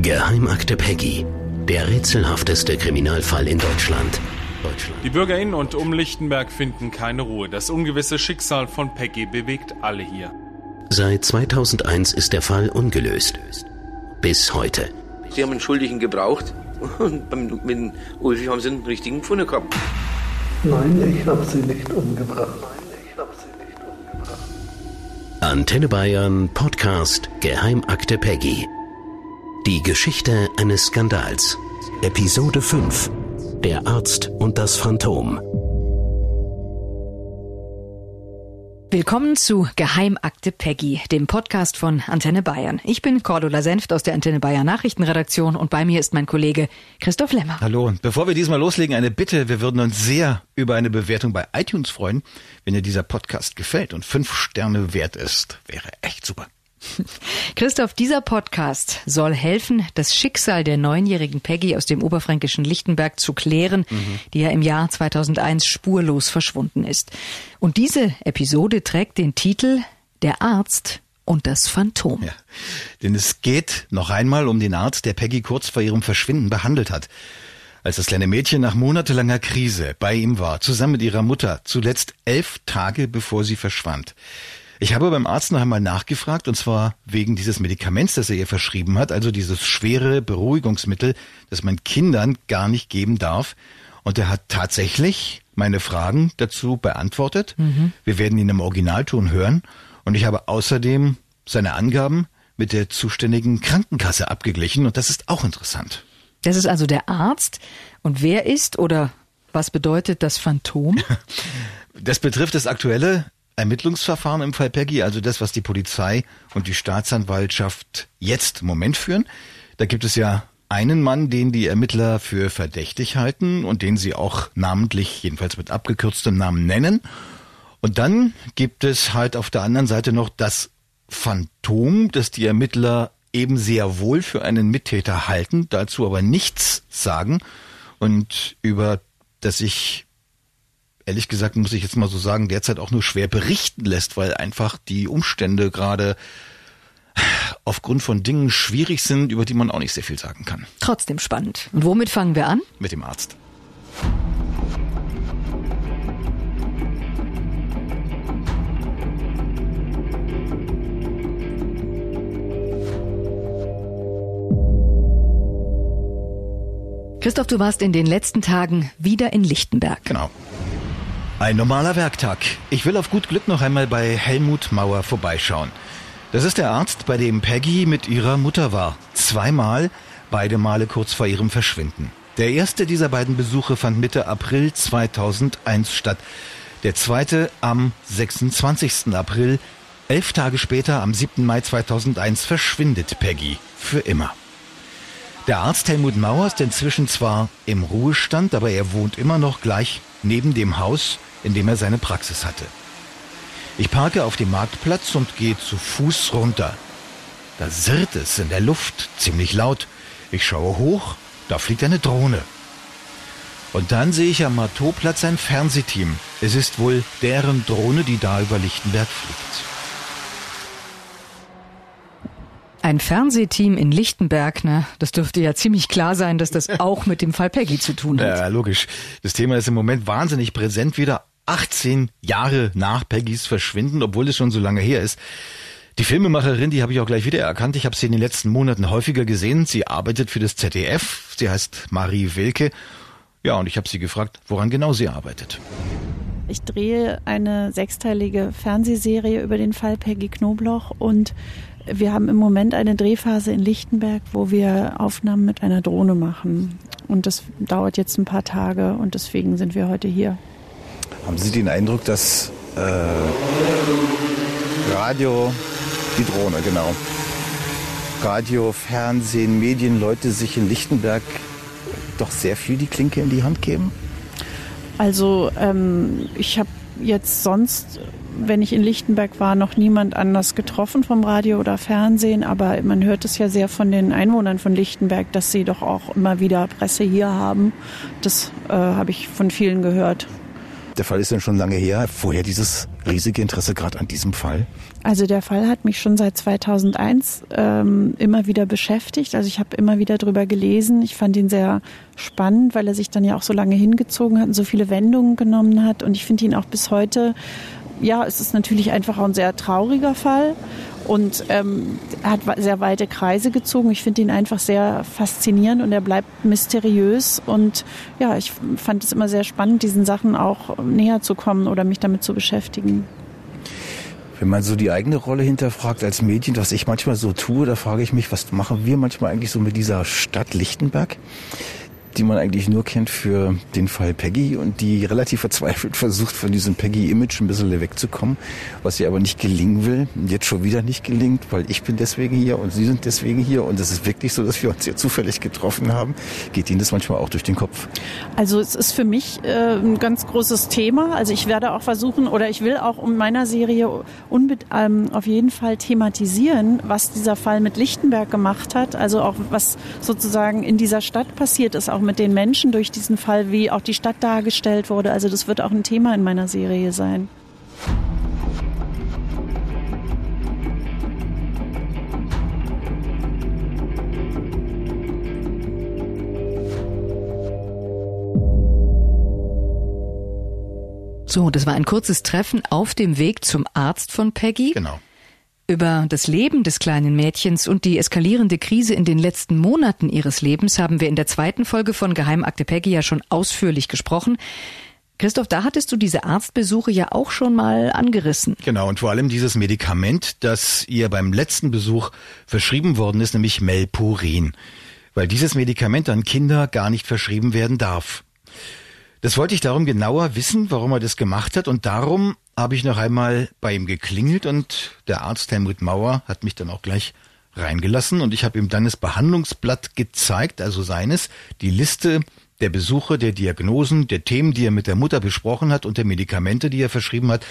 Geheimakte Peggy. Der rätselhafteste Kriminalfall in Deutschland. Deutschland. Die BürgerInnen und um Lichtenberg finden keine Ruhe. Das ungewisse Schicksal von Peggy bewegt alle hier. Seit 2001 ist der Fall ungelöst. Bis heute. Sie haben einen Schuldigen gebraucht und beim, mit Ulfi haben sie einen richtigen gefunden gehabt. Nein, ich habe sie nicht umgebracht. Nein, ich habe sie nicht umgebracht. Antenne Bayern Podcast Geheimakte Peggy. Die Geschichte eines Skandals. Episode 5. Der Arzt und das Phantom. Willkommen zu Geheimakte Peggy, dem Podcast von Antenne Bayern. Ich bin Cordula Senft aus der Antenne Bayern Nachrichtenredaktion und bei mir ist mein Kollege Christoph Lemmer. Hallo und bevor wir diesmal loslegen, eine Bitte. Wir würden uns sehr über eine Bewertung bei iTunes freuen, wenn dir dieser Podcast gefällt und fünf Sterne wert ist. Wäre echt super. Christoph, dieser Podcast soll helfen, das Schicksal der neunjährigen Peggy aus dem oberfränkischen Lichtenberg zu klären, mhm. die ja im Jahr 2001 spurlos verschwunden ist. Und diese Episode trägt den Titel Der Arzt und das Phantom. Ja, denn es geht noch einmal um den Arzt, der Peggy kurz vor ihrem Verschwinden behandelt hat. Als das kleine Mädchen nach monatelanger Krise bei ihm war, zusammen mit ihrer Mutter, zuletzt elf Tage bevor sie verschwand. Ich habe beim Arzt noch einmal nachgefragt, und zwar wegen dieses Medikaments, das er ihr verschrieben hat, also dieses schwere Beruhigungsmittel, das man Kindern gar nicht geben darf. Und er hat tatsächlich meine Fragen dazu beantwortet. Mhm. Wir werden ihn im Originalton hören. Und ich habe außerdem seine Angaben mit der zuständigen Krankenkasse abgeglichen. Und das ist auch interessant. Das ist also der Arzt. Und wer ist oder was bedeutet das Phantom? Das betrifft das aktuelle Ermittlungsverfahren im Fall Peggy, also das, was die Polizei und die Staatsanwaltschaft jetzt im Moment führen. Da gibt es ja einen Mann, den die Ermittler für verdächtig halten und den sie auch namentlich, jedenfalls mit abgekürztem Namen nennen. Und dann gibt es halt auf der anderen Seite noch das Phantom, das die Ermittler eben sehr wohl für einen Mittäter halten, dazu aber nichts sagen und über das ich ehrlich gesagt, muss ich jetzt mal so sagen, derzeit auch nur schwer berichten lässt, weil einfach die Umstände gerade aufgrund von Dingen schwierig sind, über die man auch nicht sehr viel sagen kann. Trotzdem spannend. Und womit fangen wir an? Mit dem Arzt. Christoph, du warst in den letzten Tagen wieder in Lichtenberg. Genau. Ein normaler Werktag. Ich will auf gut Glück noch einmal bei Helmut Mauer vorbeischauen. Das ist der Arzt, bei dem Peggy mit ihrer Mutter war. Zweimal, beide Male kurz vor ihrem Verschwinden. Der erste dieser beiden Besuche fand Mitte April 2001 statt. Der zweite am 26. April. Elf Tage später, am 7. Mai 2001, verschwindet Peggy. Für immer. Der Arzt Helmut Mauer ist inzwischen zwar im Ruhestand, aber er wohnt immer noch gleich neben dem Haus, in dem er seine Praxis hatte. Ich parke auf dem Marktplatz und gehe zu Fuß runter. Da sirrt es in der Luft, ziemlich laut. Ich schaue hoch, da fliegt eine Drohne. Und dann sehe ich am Mateauplatz ein Fernsehteam. Es ist wohl deren Drohne, die da über Lichtenberg fliegt. Ein Fernsehteam in Lichtenberg, ne? Das dürfte ja ziemlich klar sein, dass das auch mit dem Fall Peggy zu tun hat. Ja, logisch. Das Thema ist im Moment wahnsinnig präsent, wieder 18 Jahre nach Peggys Verschwinden, obwohl es schon so lange her ist. Die Filmemacherin, die habe ich auch gleich wieder erkannt. Ich habe sie in den letzten Monaten häufiger gesehen. Sie arbeitet für das ZDF. Sie heißt Marie Wilke. Ja, und ich habe sie gefragt, woran genau sie arbeitet. Ich drehe eine sechsteilige Fernsehserie über den Fall Peggy Knobloch und wir haben im Moment eine Drehphase in Lichtenberg, wo wir Aufnahmen mit einer Drohne machen. Und das dauert jetzt ein paar Tage und deswegen sind wir heute hier. Haben Sie den Eindruck, dass äh, Radio, die Drohne, genau, Radio, Fernsehen, Medien, Leute sich in Lichtenberg doch sehr viel die Klinke in die Hand geben? Also ähm, ich habe jetzt sonst wenn ich in Lichtenberg war, noch niemand anders getroffen vom Radio oder Fernsehen, aber man hört es ja sehr von den Einwohnern von Lichtenberg, dass sie doch auch immer wieder Presse hier haben. Das äh, habe ich von vielen gehört. der Fall ist dann schon lange her. Vorher dieses riesige Interesse gerade an diesem Fall? Also der Fall hat mich schon seit 2001 ähm, immer wieder beschäftigt. Also ich habe immer wieder drüber gelesen. Ich fand ihn sehr spannend, weil er sich dann ja auch so lange hingezogen hat und so viele Wendungen genommen hat. Und ich finde ihn auch bis heute, ja, es ist natürlich einfach auch ein sehr trauriger Fall. Und ähm, hat sehr weite Kreise gezogen. Ich finde ihn einfach sehr faszinierend und er bleibt mysteriös. Und ja, ich fand es immer sehr spannend, diesen Sachen auch näher zu kommen oder mich damit zu beschäftigen. Wenn man so die eigene Rolle hinterfragt als Mädchen, was ich manchmal so tue, da frage ich mich, was machen wir manchmal eigentlich so mit dieser Stadt Lichtenberg? Die man eigentlich nur kennt für den Fall Peggy und die relativ verzweifelt versucht, von diesem Peggy-Image ein bisschen wegzukommen, was ihr aber nicht gelingen will. Jetzt schon wieder nicht gelingt, weil ich bin deswegen hier und Sie sind deswegen hier und es ist wirklich so, dass wir uns hier zufällig getroffen haben. Geht Ihnen das manchmal auch durch den Kopf? Also es ist für mich äh, ein ganz großes Thema. Also ich werde auch versuchen oder ich will auch um meiner Serie ähm, auf jeden Fall thematisieren, was dieser Fall mit Lichtenberg gemacht hat. Also auch was sozusagen in dieser Stadt passiert ist, auch mit den Menschen durch diesen Fall, wie auch die Stadt dargestellt wurde. Also das wird auch ein Thema in meiner Serie sein. So, das war ein kurzes Treffen auf dem Weg zum Arzt von Peggy. Genau. Über das Leben des kleinen Mädchens und die eskalierende Krise in den letzten Monaten ihres Lebens haben wir in der zweiten Folge von Geheimakte Peggy ja schon ausführlich gesprochen. Christoph, da hattest du diese Arztbesuche ja auch schon mal angerissen. Genau, und vor allem dieses Medikament, das ihr beim letzten Besuch verschrieben worden ist, nämlich Melpurin. Weil dieses Medikament an Kinder gar nicht verschrieben werden darf. Das wollte ich darum genauer wissen, warum er das gemacht hat und darum habe ich noch einmal bei ihm geklingelt und der Arzt Helmut Mauer hat mich dann auch gleich reingelassen und ich habe ihm dann das Behandlungsblatt gezeigt, also seines, die Liste der Besuche, der Diagnosen, der Themen, die er mit der Mutter besprochen hat und der Medikamente, die er verschrieben hat.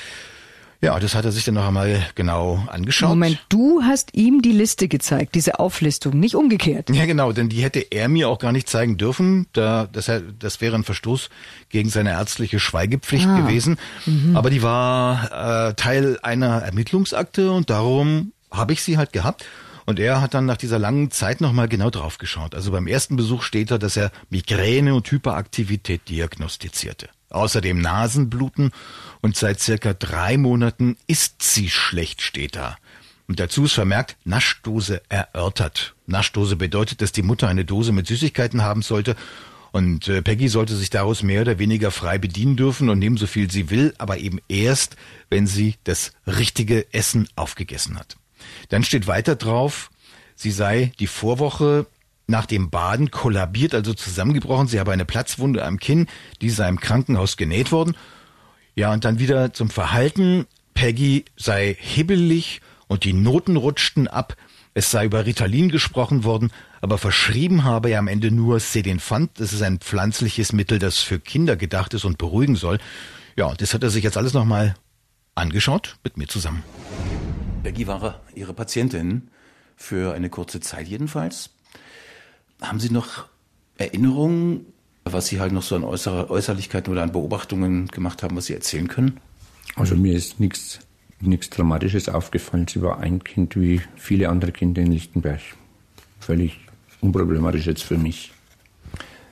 Ja, das hat er sich dann noch einmal genau angeschaut. Moment, du hast ihm die Liste gezeigt, diese Auflistung, nicht umgekehrt. Ja, genau, denn die hätte er mir auch gar nicht zeigen dürfen. Da, das, das wäre ein Verstoß gegen seine ärztliche Schweigepflicht ah. gewesen. Mhm. Aber die war äh, Teil einer Ermittlungsakte und darum habe ich sie halt gehabt. Und er hat dann nach dieser langen Zeit nochmal genau drauf geschaut. Also beim ersten Besuch steht da, dass er Migräne und Hyperaktivität diagnostizierte. Außerdem Nasenbluten und seit circa drei Monaten ist sie schlecht, steht da. Und dazu ist vermerkt, Naschdose erörtert. Naschdose bedeutet, dass die Mutter eine Dose mit Süßigkeiten haben sollte und äh, Peggy sollte sich daraus mehr oder weniger frei bedienen dürfen und nehmen so viel sie will, aber eben erst, wenn sie das richtige Essen aufgegessen hat. Dann steht weiter drauf, sie sei die Vorwoche nach dem Baden kollabiert, also zusammengebrochen. Sie habe eine Platzwunde am Kinn, die sei im Krankenhaus genäht worden. Ja, und dann wieder zum Verhalten. Peggy sei hibbelig und die Noten rutschten ab. Es sei über Ritalin gesprochen worden, aber verschrieben habe er am Ende nur Sedinfant. Das ist ein pflanzliches Mittel, das für Kinder gedacht ist und beruhigen soll. Ja, das hat er sich jetzt alles nochmal angeschaut, mit mir zusammen. Peggy war Ihre Patientin für eine kurze Zeit jedenfalls. Haben Sie noch Erinnerungen, was Sie halt noch so an äußere Äußerlichkeiten oder an Beobachtungen gemacht haben, was Sie erzählen können? Also mir ist nichts nichts Dramatisches aufgefallen. Sie war ein Kind wie viele andere Kinder in Lichtenberg. Völlig unproblematisch jetzt für mich.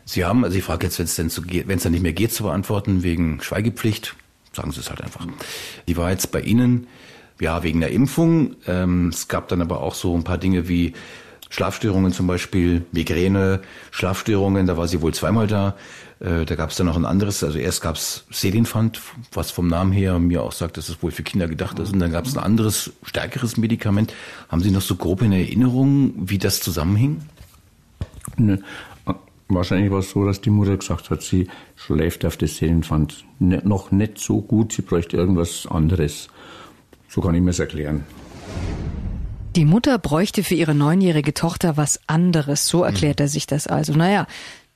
Sie haben, also ich frage jetzt, wenn es denn geht, wenn es dann nicht mehr geht zu beantworten wegen Schweigepflicht, sagen Sie es halt einfach. Die war jetzt bei Ihnen, ja, wegen der Impfung. Ähm, es gab dann aber auch so ein paar Dinge wie Schlafstörungen zum Beispiel, Migräne, Schlafstörungen, da war sie wohl zweimal da. Äh, da gab es dann noch ein anderes, also erst gab es Selinfant, was vom Namen her mir auch sagt, dass es wohl für Kinder gedacht ist. Und dann gab es ein anderes, stärkeres Medikament. Haben Sie noch so grob in Erinnerung, wie das zusammenhing? Ne. Wahrscheinlich war es so, dass die Mutter gesagt hat, sie schläft auf das Seelenpfand ne, noch nicht so gut, sie bräuchte irgendwas anderes. So kann ich mir es erklären. Die Mutter bräuchte für ihre neunjährige Tochter was anderes. So erklärt er sich das also. Naja,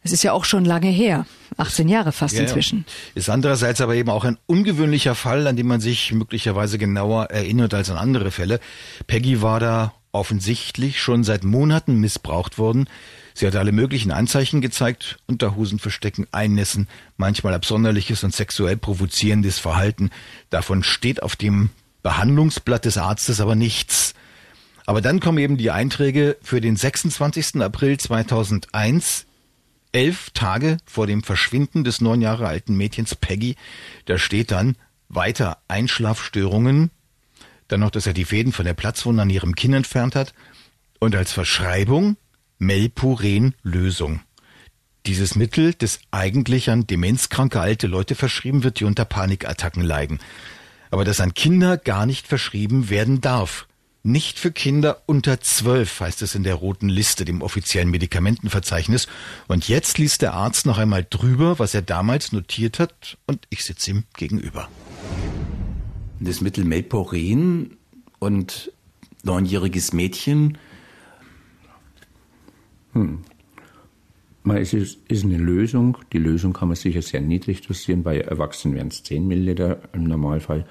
es ist ja auch schon lange her. 18 Jahre fast ja, inzwischen. Ist andererseits aber eben auch ein ungewöhnlicher Fall, an dem man sich möglicherweise genauer erinnert als an andere Fälle. Peggy war da offensichtlich schon seit Monaten missbraucht worden. Sie hat alle möglichen Anzeichen gezeigt, Unterhosen verstecken, Einnässen, manchmal absonderliches und sexuell provozierendes Verhalten. Davon steht auf dem Behandlungsblatt des Arztes aber nichts. Aber dann kommen eben die Einträge für den 26. April 2001, elf Tage vor dem Verschwinden des neun Jahre alten Mädchens Peggy. Da steht dann weiter Einschlafstörungen, dann noch, dass er die Fäden von der Platzwunde an ihrem Kinn entfernt hat und als Verschreibung Melpuren-Lösung. Dieses Mittel, das eigentlich an demenzkranke alte Leute verschrieben wird, die unter Panikattacken leiden. Aber das an Kinder gar nicht verschrieben werden darf. Nicht für Kinder unter zwölf, heißt es in der roten Liste, dem offiziellen Medikamentenverzeichnis. Und jetzt liest der Arzt noch einmal drüber, was er damals notiert hat, und ich sitze ihm gegenüber. Das Mittel Melporin und neunjähriges Mädchen hm. Es ist, ist eine Lösung. Die Lösung kann man sicher sehr niedrig dosieren. Bei Erwachsenen wären es 10 Milliliter im Normalfall.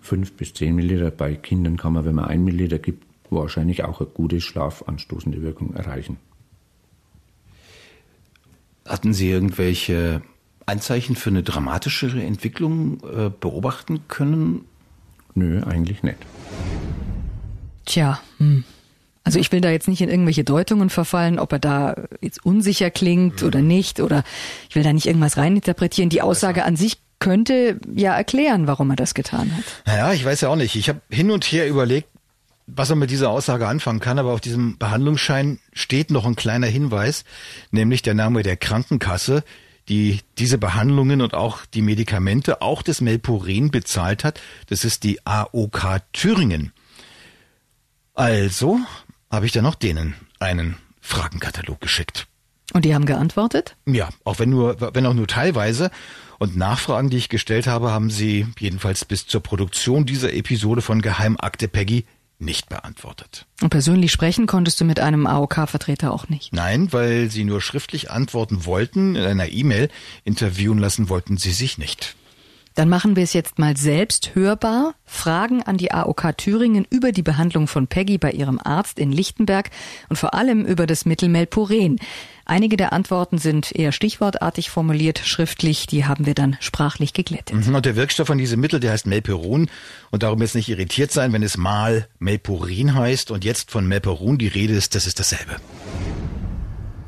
5 bis 10 Milliliter. Bei Kindern kann man, wenn man 1 Milliliter gibt, wahrscheinlich auch eine gute schlafanstoßende Wirkung erreichen. Hatten Sie irgendwelche Anzeichen für eine dramatischere Entwicklung äh, beobachten können? Nö, eigentlich nicht. Tja, hm. Also ich will da jetzt nicht in irgendwelche Deutungen verfallen, ob er da jetzt unsicher klingt oder nicht, oder ich will da nicht irgendwas reininterpretieren. Die Aussage an sich könnte ja erklären, warum er das getan hat. Naja, ich weiß ja auch nicht. Ich habe hin und her überlegt, was er mit dieser Aussage anfangen kann, aber auf diesem Behandlungsschein steht noch ein kleiner Hinweis, nämlich der Name der Krankenkasse, die diese Behandlungen und auch die Medikamente, auch das Melpurin bezahlt hat. Das ist die AOK Thüringen. Also habe ich dann auch denen einen Fragenkatalog geschickt. Und die haben geantwortet? Ja, auch wenn nur, wenn auch nur teilweise. Und Nachfragen, die ich gestellt habe, haben sie jedenfalls bis zur Produktion dieser Episode von Geheimakte Peggy nicht beantwortet. Und persönlich sprechen konntest du mit einem AOK-Vertreter auch nicht? Nein, weil sie nur schriftlich antworten wollten. In einer E-Mail interviewen lassen wollten sie sich nicht. Dann machen wir es jetzt mal selbst hörbar. Fragen an die AOK Thüringen über die Behandlung von Peggy bei ihrem Arzt in Lichtenberg und vor allem über das Mittel Melporen. Einige der Antworten sind eher stichwortartig formuliert, schriftlich, die haben wir dann sprachlich geglättet. Mhm, und der Wirkstoff von diesem Mittel, der heißt Melperon und darum jetzt nicht irritiert sein, wenn es mal Melporin heißt und jetzt von Melperon die Rede ist, das ist dasselbe.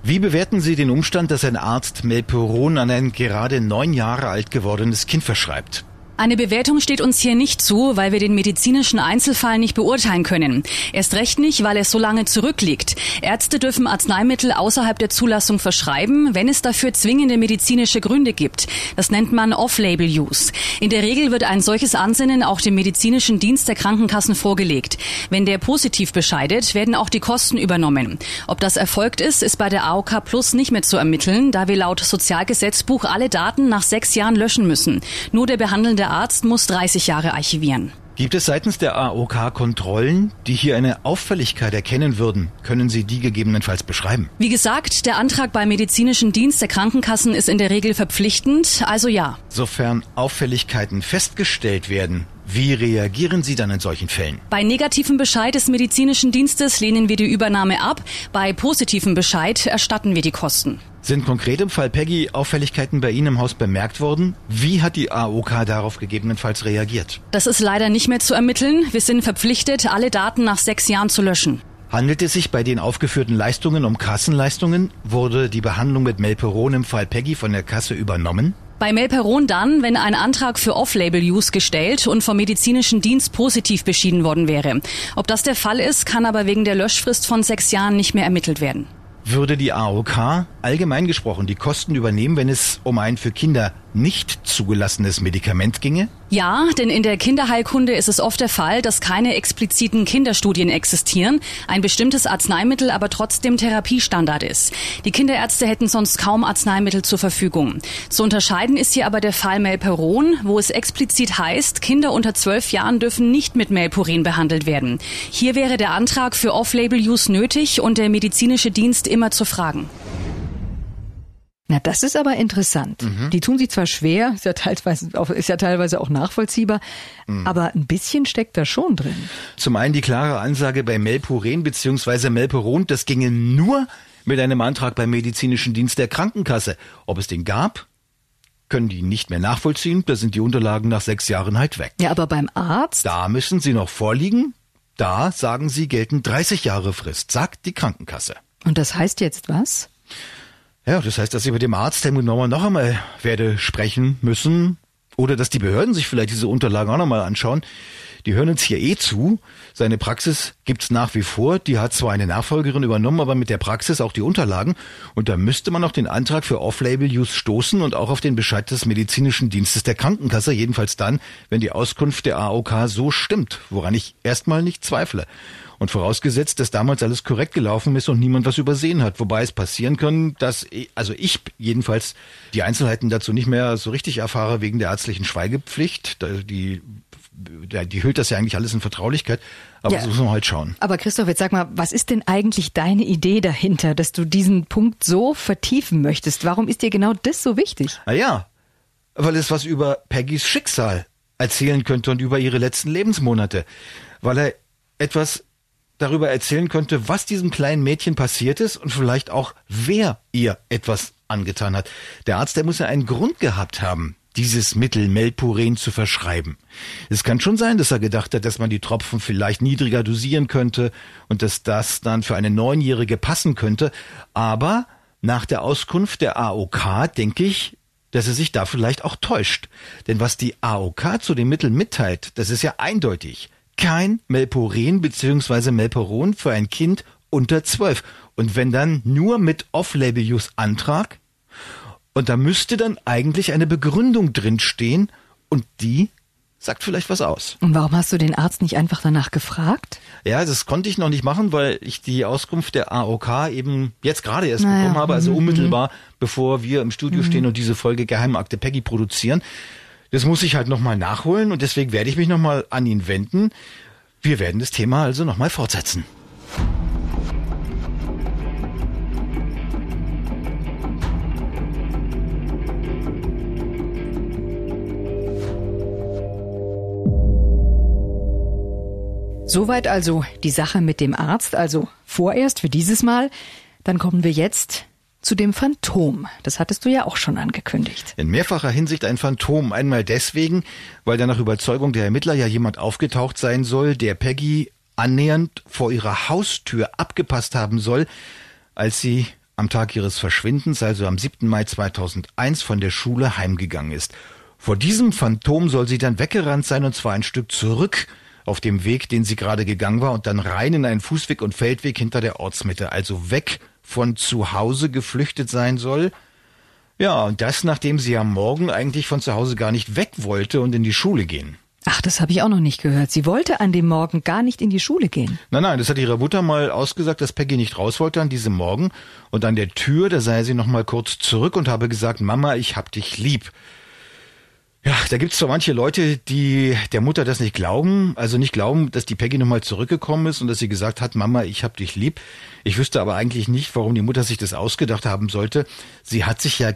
Wie bewerten Sie den Umstand, dass ein Arzt Melperon an ein gerade neun Jahre alt gewordenes Kind verschreibt? Eine Bewertung steht uns hier nicht zu, weil wir den medizinischen Einzelfall nicht beurteilen können. Erst recht nicht, weil es so lange zurückliegt. Ärzte dürfen Arzneimittel außerhalb der Zulassung verschreiben, wenn es dafür zwingende medizinische Gründe gibt. Das nennt man Off-Label-Use. In der Regel wird ein solches Ansinnen auch dem medizinischen Dienst der Krankenkassen vorgelegt. Wenn der positiv bescheidet, werden auch die Kosten übernommen. Ob das erfolgt ist, ist bei der AOK Plus nicht mehr zu ermitteln, da wir laut Sozialgesetzbuch alle Daten nach sechs Jahren löschen müssen. Nur der behandelnde Arzt muss 30 Jahre archivieren. Gibt es seitens der AOK Kontrollen, die hier eine Auffälligkeit erkennen würden? Können Sie die gegebenenfalls beschreiben? Wie gesagt, der Antrag beim medizinischen Dienst der Krankenkassen ist in der Regel verpflichtend, also ja. Sofern Auffälligkeiten festgestellt werden, wie reagieren Sie dann in solchen Fällen? Bei negativem Bescheid des medizinischen Dienstes lehnen wir die Übernahme ab. Bei positivem Bescheid erstatten wir die Kosten. Sind konkret im Fall Peggy Auffälligkeiten bei Ihnen im Haus bemerkt worden? Wie hat die AOK darauf gegebenenfalls reagiert? Das ist leider nicht mehr zu ermitteln. Wir sind verpflichtet, alle Daten nach sechs Jahren zu löschen. Handelt es sich bei den aufgeführten Leistungen um Kassenleistungen? Wurde die Behandlung mit Melperon im Fall Peggy von der Kasse übernommen? Bei Melperon dann, wenn ein Antrag für Off-Label-Use gestellt und vom medizinischen Dienst positiv beschieden worden wäre. Ob das der Fall ist, kann aber wegen der Löschfrist von sechs Jahren nicht mehr ermittelt werden. Würde die AOK allgemein gesprochen die Kosten übernehmen, wenn es um ein für Kinder nicht zugelassenes Medikament ginge? Ja, denn in der Kinderheilkunde ist es oft der Fall, dass keine expliziten Kinderstudien existieren, ein bestimmtes Arzneimittel aber trotzdem Therapiestandard ist. Die Kinderärzte hätten sonst kaum Arzneimittel zur Verfügung. Zu unterscheiden ist hier aber der Fall Melperon, wo es explizit heißt, Kinder unter zwölf Jahren dürfen nicht mit Melpurin behandelt werden. Hier wäre der Antrag für Off-Label-Use nötig und der medizinische Dienst immer zu fragen. Na, das ist aber interessant. Mhm. Die tun sich zwar schwer, ist ja teilweise auch, ist ja teilweise auch nachvollziehbar, Mhm. aber ein bisschen steckt da schon drin. Zum einen die klare Ansage bei Melpuren bzw. Melperon, das ginge nur mit einem Antrag beim medizinischen Dienst der Krankenkasse. Ob es den gab, können die nicht mehr nachvollziehen. Da sind die Unterlagen nach sechs Jahren halt weg. Ja, aber beim Arzt? Da müssen sie noch vorliegen. Da, sagen sie, gelten 30 Jahre Frist, sagt die Krankenkasse. Und das heißt jetzt was? Ja, das heißt, dass ich mit dem Arzt Helmut Nauer noch einmal werde sprechen müssen oder dass die Behörden sich vielleicht diese Unterlagen auch nochmal anschauen. Die hören uns hier eh zu. Seine Praxis gibt's nach wie vor. Die hat zwar eine Nachfolgerin übernommen, aber mit der Praxis auch die Unterlagen. Und da müsste man noch den Antrag für Off-Label-Use stoßen und auch auf den Bescheid des medizinischen Dienstes der Krankenkasse. Jedenfalls dann, wenn die Auskunft der AOK so stimmt, woran ich erstmal nicht zweifle. Und vorausgesetzt, dass damals alles korrekt gelaufen ist und niemand was übersehen hat. Wobei es passieren kann, dass, also ich jedenfalls die Einzelheiten dazu nicht mehr so richtig erfahre wegen der ärztlichen Schweigepflicht. Die, die hüllt das ja eigentlich alles in Vertraulichkeit. Aber Ja. das muss man halt schauen. Aber Christoph, jetzt sag mal, was ist denn eigentlich deine Idee dahinter, dass du diesen Punkt so vertiefen möchtest? Warum ist dir genau das so wichtig? Na ja, weil es was über Peggys Schicksal erzählen könnte und über ihre letzten Lebensmonate. Weil er etwas darüber erzählen könnte, was diesem kleinen Mädchen passiert ist und vielleicht auch, wer ihr etwas angetan hat. Der Arzt, der muss ja einen Grund gehabt haben, dieses Mittel Melpuren zu verschreiben. Es kann schon sein, dass er gedacht hat, dass man die Tropfen vielleicht niedriger dosieren könnte und dass das dann für eine Neunjährige passen könnte. Aber nach der Auskunft der AOK denke ich, dass er sich da vielleicht auch täuscht. Denn was die AOK zu dem Mittel mitteilt, das ist ja eindeutig. Kein Melporen bzw. Melperon für ein Kind unter zwölf. Und wenn dann nur mit Off-Label-Use-Antrag. Und da müsste dann eigentlich eine Begründung drinstehen und die sagt vielleicht was aus. Und warum hast du den Arzt nicht einfach danach gefragt? Ja, das konnte ich noch nicht machen, weil ich die Auskunft der AOK eben jetzt gerade erst Naja, bekommen habe, also mhm, unmittelbar, bevor wir im Studio stehen und diese Folge Geheimakte Peggy produzieren. Das muss ich halt nochmal nachholen und deswegen werde ich mich nochmal an ihn wenden. Wir werden das Thema also nochmal fortsetzen. Soweit also die Sache mit dem Arzt, also vorerst für dieses Mal. Dann kommen wir jetzt zu dem Phantom. Das hattest du ja auch schon angekündigt. In mehrfacher Hinsicht ein Phantom. Einmal deswegen, weil da nach Überzeugung der Ermittler ja jemand aufgetaucht sein soll, der Peggy annähernd vor ihrer Haustür abgepasst haben soll, als sie am Tag ihres Verschwindens, also am 7. Mai 2001, von der Schule heimgegangen ist. Vor diesem Phantom soll sie dann weggerannt sein, und zwar ein Stück zurück auf dem Weg, den sie gerade gegangen war, und dann rein in einen Fußweg und Feldweg hinter der Ortsmitte, also weg von zu Hause geflüchtet sein soll. Ja, und das, nachdem sie am Morgen eigentlich von zu Hause gar nicht weg wollte und in die Schule gehen. Ach, das habe ich auch noch nicht gehört. Sie wollte an dem Morgen gar nicht in die Schule gehen. Nein, nein, das hat ihre Mutter mal ausgesagt, dass Peggy nicht raus wollte an diesem Morgen. Und an der Tür, da sei sie noch mal kurz zurück und habe gesagt, Mama, ich hab dich lieb. Ja, da gibt's zwar manche Leute, die der Mutter das nicht glauben, also nicht glauben, dass die Peggy nochmal zurückgekommen ist und dass sie gesagt hat, Mama, ich hab dich lieb. Ich wüsste aber eigentlich nicht, warum die Mutter sich das ausgedacht haben sollte. Sie hat sich ja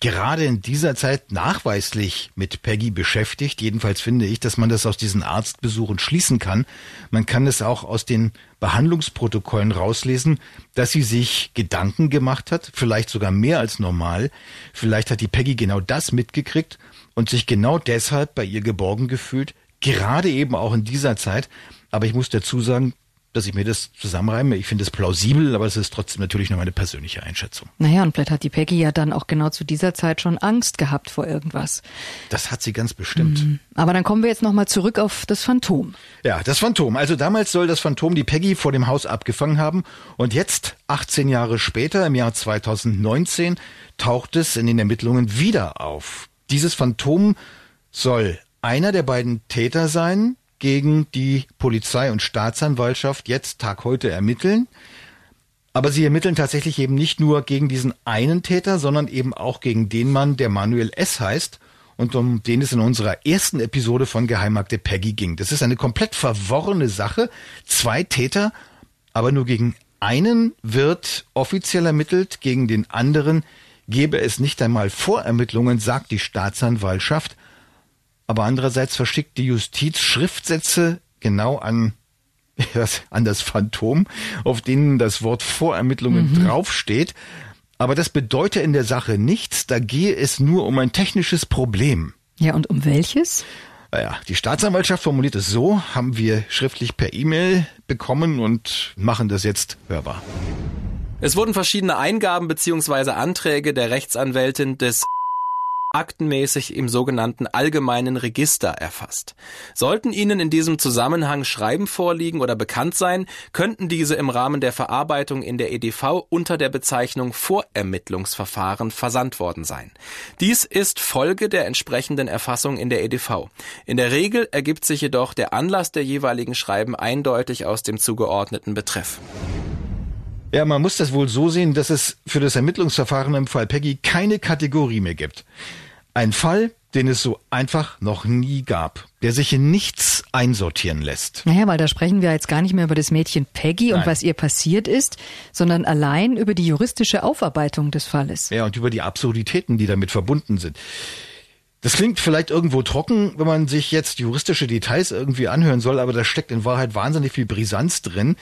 gerade in dieser Zeit nachweislich mit Peggy beschäftigt. Jedenfalls finde ich, dass man das aus diesen Arztbesuchen schließen kann. Man kann es auch aus den Behandlungsprotokollen rauslesen, dass sie sich Gedanken gemacht hat, vielleicht sogar mehr als normal. Vielleicht hat die Peggy genau das mitgekriegt und sich genau deshalb bei ihr geborgen gefühlt, gerade eben auch in dieser Zeit. Aber ich muss dazu sagen, dass ich mir das zusammenreime. Ich finde es plausibel, aber es ist trotzdem natürlich nur meine persönliche Einschätzung. Naja, und vielleicht hat die Peggy ja dann auch genau zu dieser Zeit schon Angst gehabt vor irgendwas. Das hat sie ganz bestimmt. Aber dann kommen wir jetzt nochmal zurück auf das Phantom. Ja, das Phantom. Also damals soll das Phantom die Peggy vor dem Haus abgefangen haben. Und jetzt, 18 Jahre später, im Jahr 2019, taucht es in den Ermittlungen wieder auf. Dieses Phantom soll einer der beiden Täter sein, gegen die Polizei und Staatsanwaltschaft jetzt Tag heute ermitteln. Aber sie ermitteln tatsächlich eben nicht nur gegen diesen einen Täter, sondern eben auch gegen den Mann, der Manuel S. heißt und um den es in unserer ersten Episode von Geheimakte Peggy ging. Das ist eine komplett verworrene Sache. Zwei Täter, aber nur gegen einen wird offiziell ermittelt, gegen den anderen gäbe es nicht einmal Vorermittlungen, sagt die Staatsanwaltschaft. Aber andererseits verschickt die Justiz Schriftsätze genau an, an das Phantom, auf denen das Wort Vorermittlungen mhm. draufsteht. Aber das bedeutet in der Sache nichts, da gehe es nur um ein technisches Problem. Ja, und um welches? Naja, die Staatsanwaltschaft formuliert es so, haben wir schriftlich per E-Mail bekommen und machen das jetzt hörbar. Es wurden verschiedene Eingaben bzw. Anträge der Rechtsanwältin des aktenmäßig im sogenannten allgemeinen Register erfasst. Sollten Ihnen in diesem Zusammenhang Schreiben vorliegen oder bekannt sein, könnten diese im Rahmen der Verarbeitung in der EDV unter der Bezeichnung Vorermittlungsverfahren versandt worden sein. Dies ist Folge der entsprechenden Erfassung in der EDV. In der Regel ergibt sich jedoch der Anlass der jeweiligen Schreiben eindeutig aus dem zugeordneten Betreff. Ja, man muss das wohl so sehen, dass es für das Ermittlungsverfahren im Fall Peggy keine Kategorie mehr gibt. Ein Fall, den es so einfach noch nie gab, der sich in nichts einsortieren lässt. Naja, weil da sprechen wir jetzt gar nicht mehr über das Mädchen Peggy Nein. und was ihr passiert ist, sondern allein über die juristische Aufarbeitung des Falles. Ja, und über die Absurditäten, die damit verbunden sind. Das klingt vielleicht irgendwo trocken, wenn man sich jetzt juristische Details irgendwie anhören soll, aber da steckt in Wahrheit wahnsinnig viel Brisanz drin.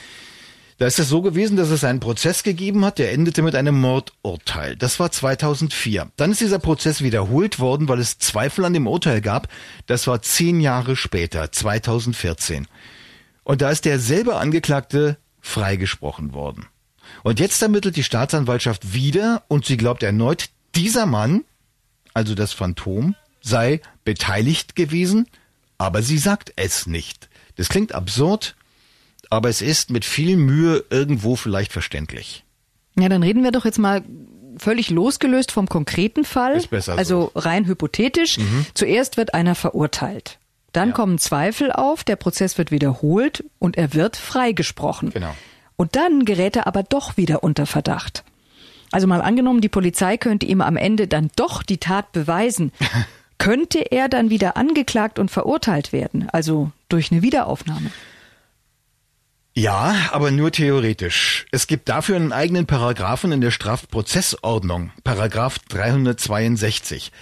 Da ist es so gewesen, dass es einen Prozess gegeben hat, der endete mit einem Mordurteil. Das war 2004. Dann ist dieser Prozess wiederholt worden, weil es Zweifel an dem Urteil gab. Das war zehn Jahre später, 2014. Und da ist derselbe Angeklagte freigesprochen worden. Und jetzt ermittelt die Staatsanwaltschaft wieder und sie glaubt erneut, dieser Mann, also das Phantom, sei beteiligt gewesen, aber sie sagt es nicht. Das klingt absurd, aber es ist mit viel Mühe irgendwo vielleicht verständlich. Ja, dann reden wir doch jetzt mal völlig losgelöst vom konkreten Fall. Ist besser also so. rein hypothetisch. Mhm. Zuerst wird einer verurteilt. Dann ja. kommen Zweifel auf, der Prozess wird wiederholt und er wird freigesprochen. Genau. Und dann gerät er aber doch wieder unter Verdacht. Also mal angenommen, die Polizei könnte ihm am Ende dann doch die Tat beweisen. könnte er dann wieder angeklagt und verurteilt werden? Also durch eine Wiederaufnahme? Ja, aber nur theoretisch. Es gibt dafür einen eigenen Paragraphen in der Strafprozessordnung, Paragraph 362.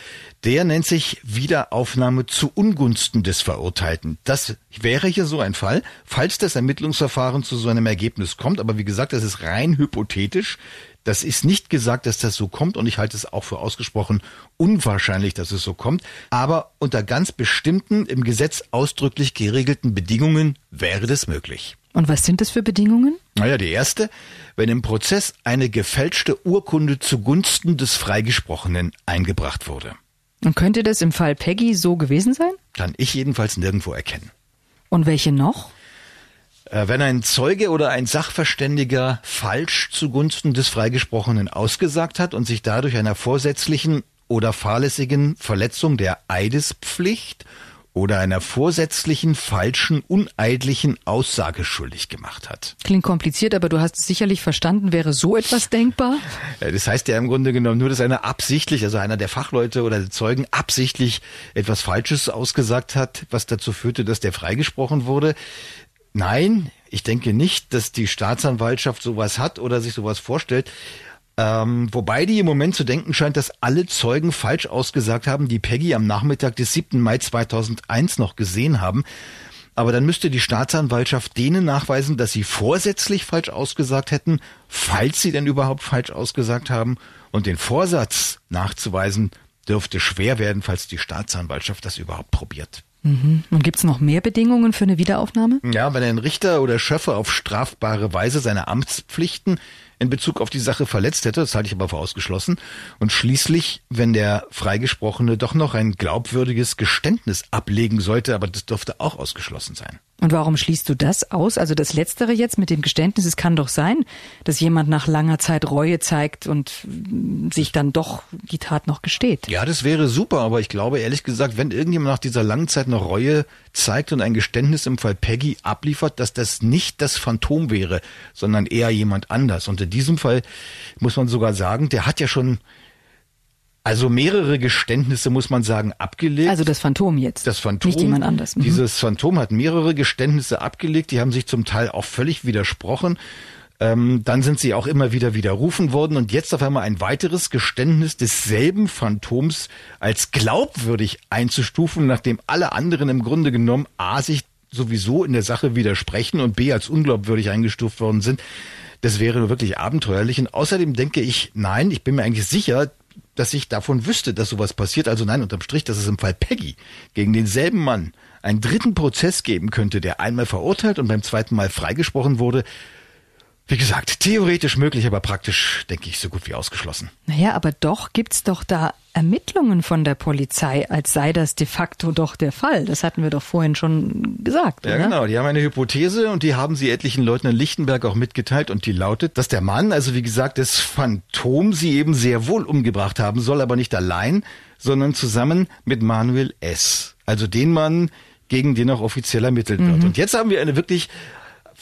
Der nennt sich Wiederaufnahme zu Ungunsten des Verurteilten. Das wäre hier so ein Fall, falls das Ermittlungsverfahren zu so einem Ergebnis kommt. Aber wie gesagt, das ist rein hypothetisch. Das ist nicht gesagt, dass das so kommt und ich halte es auch für ausgesprochen unwahrscheinlich, dass es so kommt. Aber unter ganz bestimmten, im Gesetz ausdrücklich geregelten Bedingungen wäre das möglich. Und was sind das für Bedingungen? Naja, die erste, wenn im Prozess eine gefälschte Urkunde zugunsten des Freigesprochenen eingebracht wurde. Und könnte das im Fall Peggy so gewesen sein? Kann ich jedenfalls nirgendwo erkennen. Und welche noch? Äh, wenn ein Zeuge oder ein Sachverständiger falsch zugunsten des Freigesprochenen ausgesagt hat und sich dadurch einer vorsätzlichen oder fahrlässigen Verletzung der Eidespflicht oder einer vorsätzlichen, falschen, uneidlichen Aussage schuldig gemacht hat. Klingt kompliziert, aber du hast es sicherlich verstanden. Wäre so etwas denkbar? Das heißt ja im Grunde genommen nur, dass einer absichtlich, also einer der Fachleute oder der Zeugen absichtlich etwas Falsches ausgesagt hat, was dazu führte, dass der freigesprochen wurde. Nein, ich denke nicht, dass die Staatsanwaltschaft sowas hat oder sich sowas vorstellt. Ähm, wobei die im Moment zu denken scheint, dass alle Zeugen falsch ausgesagt haben, die Peggy am Nachmittag des 7. Mai 2001 noch gesehen haben. Aber dann müsste die Staatsanwaltschaft denen nachweisen, dass sie vorsätzlich falsch ausgesagt hätten, falls sie denn überhaupt falsch ausgesagt haben. Und den Vorsatz nachzuweisen dürfte schwer werden, falls die Staatsanwaltschaft das überhaupt probiert. Mhm. Und gibt es noch mehr Bedingungen für eine Wiederaufnahme? Ja, wenn ein Richter oder Schöffer auf strafbare Weise seine Amtspflichten in Bezug auf die Sache verletzt hätte, das halte ich aber für ausgeschlossen. Und schließlich, wenn der Freigesprochene doch noch ein glaubwürdiges Geständnis ablegen sollte, aber das dürfte auch ausgeschlossen sein. Und warum schließt du das aus? Also das Letztere jetzt mit dem Geständnis, es kann doch sein, dass jemand nach langer Zeit Reue zeigt und sich dann doch die Tat noch gesteht. Ja, das wäre super, aber ich glaube ehrlich gesagt, wenn irgendjemand nach dieser langen Zeit noch Reue zeigt und ein Geständnis im Fall Peggy abliefert, dass das nicht das Phantom wäre, sondern eher jemand anders. Und in diesem Fall muss man sogar sagen, der hat ja schon also mehrere Geständnisse, muss man sagen, abgelegt. Also das Phantom jetzt. Das Phantom. Nicht jemand anders. Mhm. Dieses Phantom hat mehrere Geständnisse abgelegt, die haben sich zum Teil auch völlig widersprochen. Ähm, dann sind sie auch immer wieder widerrufen worden und jetzt auf einmal ein weiteres Geständnis desselben Phantoms als glaubwürdig einzustufen, nachdem alle anderen im Grunde genommen A sich sowieso in der Sache widersprechen und B als unglaubwürdig eingestuft worden sind. Das wäre wirklich abenteuerlich. Und außerdem denke ich, nein, ich bin mir eigentlich sicher, dass ich davon wüsste, dass sowas passiert. Also nein, unterm Strich, dass es im Fall Peggy gegen denselben Mann einen dritten Prozess geben könnte, der einmal verurteilt und beim zweiten Mal freigesprochen wurde, wie gesagt, theoretisch möglich, aber praktisch, denke ich, so gut wie ausgeschlossen. Naja, aber doch gibt's doch da Ermittlungen von der Polizei, als sei das de facto doch der Fall. Das hatten wir doch vorhin schon gesagt. Ja, oder? genau. Die haben eine Hypothese und die haben sie etlichen Leuten in Lichtenberg auch mitgeteilt und die lautet, dass der Mann, also wie gesagt, das Phantom sie eben sehr wohl umgebracht haben soll, aber nicht allein, sondern zusammen mit Manuel S. Also den Mann, gegen den auch offiziell ermittelt wird. Mhm. Und jetzt haben wir eine wirklich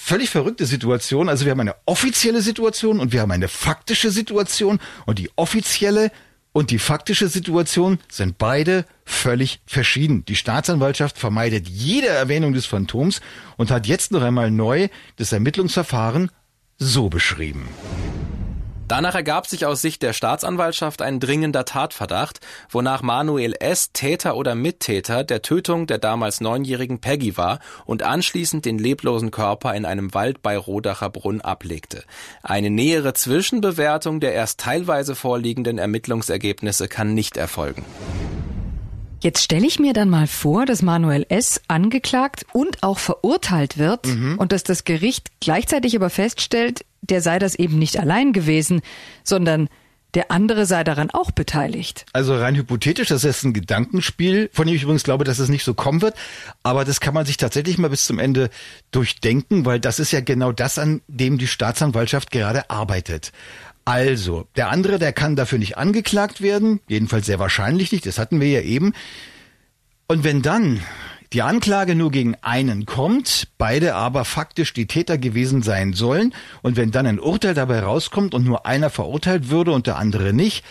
völlig verrückte Situation. Also wir haben eine offizielle Situation und wir haben eine faktische Situation und die offizielle und die faktische Situation sind beide völlig verschieden. Die Staatsanwaltschaft vermeidet jede Erwähnung des Phantoms und hat jetzt noch einmal neu das Ermittlungsverfahren so beschrieben. Danach ergab sich aus Sicht der Staatsanwaltschaft ein dringender Tatverdacht, wonach Manuel S. Täter oder Mittäter der Tötung der damals neunjährigen Peggy war und anschließend den leblosen Körper in einem Wald bei Rodacher Brunn ablegte. Eine nähere Zwischenbewertung der erst teilweise vorliegenden Ermittlungsergebnisse kann nicht erfolgen. Jetzt stelle ich mir dann mal vor, dass Manuel S. angeklagt und auch verurteilt wird und dass das Gericht gleichzeitig aber feststellt, der sei das eben nicht allein gewesen, sondern der andere sei daran auch beteiligt. Also rein hypothetisch, das ist ein Gedankenspiel, von dem ich übrigens glaube, dass es nicht so kommen wird. Aber das kann man sich tatsächlich mal bis zum Ende durchdenken, weil das ist ja genau das, an dem die Staatsanwaltschaft gerade arbeitet. Also, der andere, der kann dafür nicht angeklagt werden, jedenfalls sehr wahrscheinlich nicht, das hatten wir ja eben. Und wenn dann die Anklage nur gegen einen kommt, beide aber faktisch die Täter gewesen sein sollen, und wenn dann ein Urteil dabei rauskommt und nur einer verurteilt würde und der andere nicht,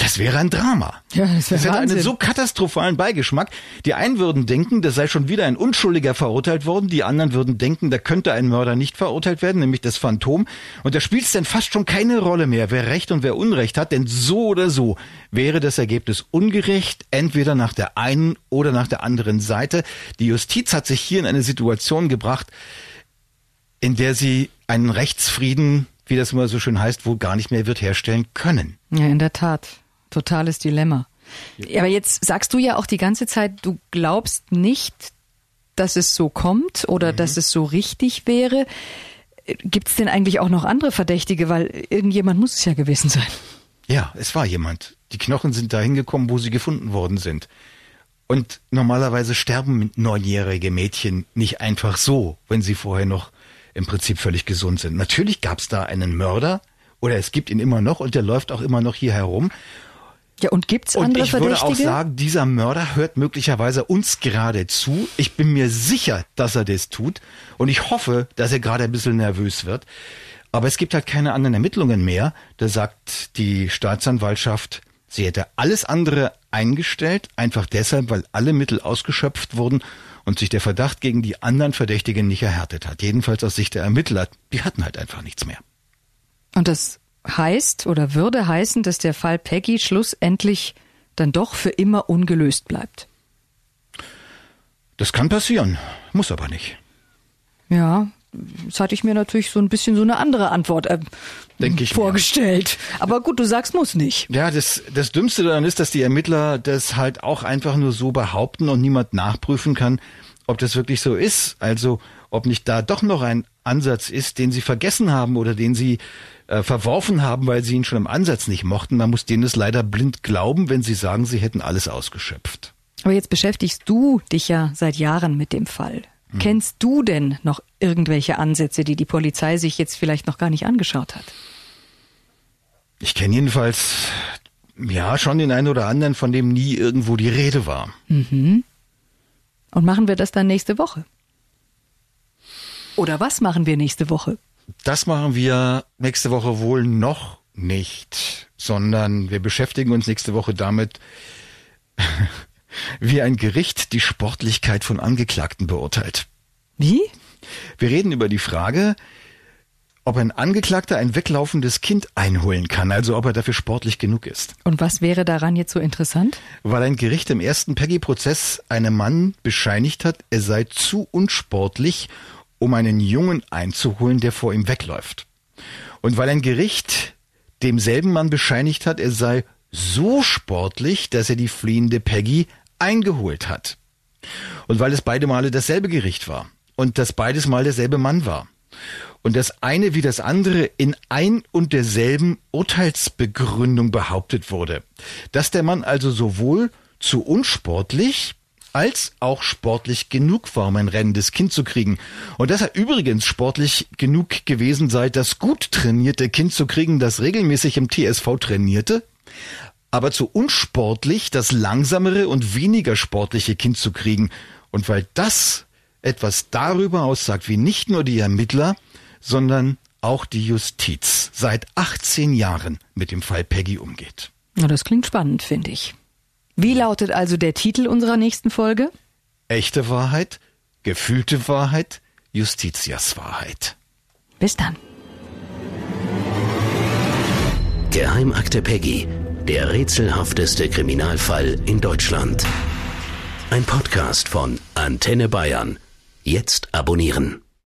das wäre ein Drama. Ja, das wäre hätte einen so katastrophalen Beigeschmack. Die einen würden denken, das sei schon wieder ein Unschuldiger verurteilt worden. Die anderen würden denken, da könnte ein Mörder nicht verurteilt werden, nämlich das Phantom. Und da spielt es dann fast schon keine Rolle mehr, wer Recht und wer Unrecht hat. Denn so oder so wäre das Ergebnis ungerecht, entweder nach der einen oder nach der anderen Seite. Die Justiz hat sich hier in eine Situation gebracht, in der sie einen Rechtsfrieden, wie das immer so schön heißt, wohl gar nicht mehr wird herstellen können. Ja, in der Tat. Totales Dilemma. Aber jetzt sagst du ja auch die ganze Zeit, du glaubst nicht, dass es so kommt oder dass es so richtig wäre. Gibt es denn eigentlich auch noch andere Verdächtige? Weil irgendjemand muss es ja gewesen sein. Ja, es war jemand. Die Knochen sind dahin gekommen, wo sie gefunden worden sind. Und normalerweise sterben neunjährige Mädchen nicht einfach so, wenn sie vorher noch im Prinzip völlig gesund sind. Natürlich gab es da einen Mörder oder es gibt ihn immer noch und der läuft auch immer noch hier herum. Ja, und gibt's Und andere ich würde Verdächtige? auch sagen, dieser Mörder hört möglicherweise uns gerade zu. Ich bin mir sicher, dass er das tut. Und ich hoffe, dass er gerade ein bisschen nervös wird. Aber es gibt halt keine anderen Ermittlungen mehr. Da sagt die Staatsanwaltschaft, sie hätte alles andere eingestellt, einfach deshalb, weil alle Mittel ausgeschöpft wurden und sich der Verdacht gegen die anderen Verdächtigen nicht erhärtet hat. Jedenfalls aus Sicht der Ermittler. Die hatten halt einfach nichts mehr. Und das heißt oder würde heißen, dass der Fall Peggy schlussendlich dann doch für immer ungelöst bleibt. Das kann passieren, muss aber nicht. Ja, das hatte ich mir natürlich so ein bisschen so eine andere Antwort äh, Denk ich mir. vorgestellt. Aber gut, du sagst, muss nicht. Ja, das, das Dümmste daran ist, dass die Ermittler das halt auch einfach nur so behaupten und niemand nachprüfen kann, ob das wirklich so ist. Also, ob nicht da doch noch ein Ansatz ist, den sie vergessen haben oder den sie äh, verworfen haben, weil sie ihn schon im Ansatz nicht mochten. Man muss denen es leider blind glauben, wenn sie sagen, sie hätten alles ausgeschöpft. Aber jetzt beschäftigst du dich ja seit Jahren mit dem Fall. Kennst du denn noch irgendwelche Ansätze, die die Polizei sich jetzt vielleicht noch gar nicht angeschaut hat? Ich kenne jedenfalls, ja, schon den einen oder anderen, von dem nie irgendwo die Rede war. Mhm. Und machen wir das dann nächste Woche? Oder was machen wir nächste Woche? Das machen wir nächste Woche wohl noch nicht, sondern wir beschäftigen uns nächste Woche damit, wie ein Gericht die Sportlichkeit von Angeklagten beurteilt. Wie? Wir reden über die Frage, ob ein Angeklagter ein weglaufendes Kind einholen kann, also ob er dafür sportlich genug ist. Und was wäre daran jetzt so interessant? Weil ein Gericht im ersten Peggy-Prozess einem Mann bescheinigt hat, er sei zu unsportlich, um einen Jungen einzuholen, der vor ihm wegläuft. Und weil ein Gericht demselben Mann bescheinigt hat, er sei so sportlich, dass er die fliehende Peggy eingeholt hat. Und weil es beide Male dasselbe Gericht war und dass beides Mal derselbe Mann war und das eine wie das andere in ein und derselben Urteilsbegründung behauptet wurde, dass der Mann also sowohl zu unsportlich als auch sportlich genug war, um ein rennendes Kind zu kriegen. Und dass er übrigens sportlich genug gewesen sei, das gut trainierte Kind zu kriegen, das regelmäßig im TSV trainierte, aber zu unsportlich, das langsamere und weniger sportliche Kind zu kriegen. Und weil das etwas darüber aussagt, wie nicht nur die Ermittler, sondern auch die Justiz seit 18 Jahren mit dem Fall Peggy umgeht. Na, das klingt spannend, finde ich. Wie lautet also der Titel unserer nächsten Folge? Echte Wahrheit, gefühlte Wahrheit, Justitias Wahrheit. Bis dann. Geheimakte Peggy, der rätselhafteste Kriminalfall in Deutschland. Ein Podcast von Antenne Bayern. Jetzt abonnieren.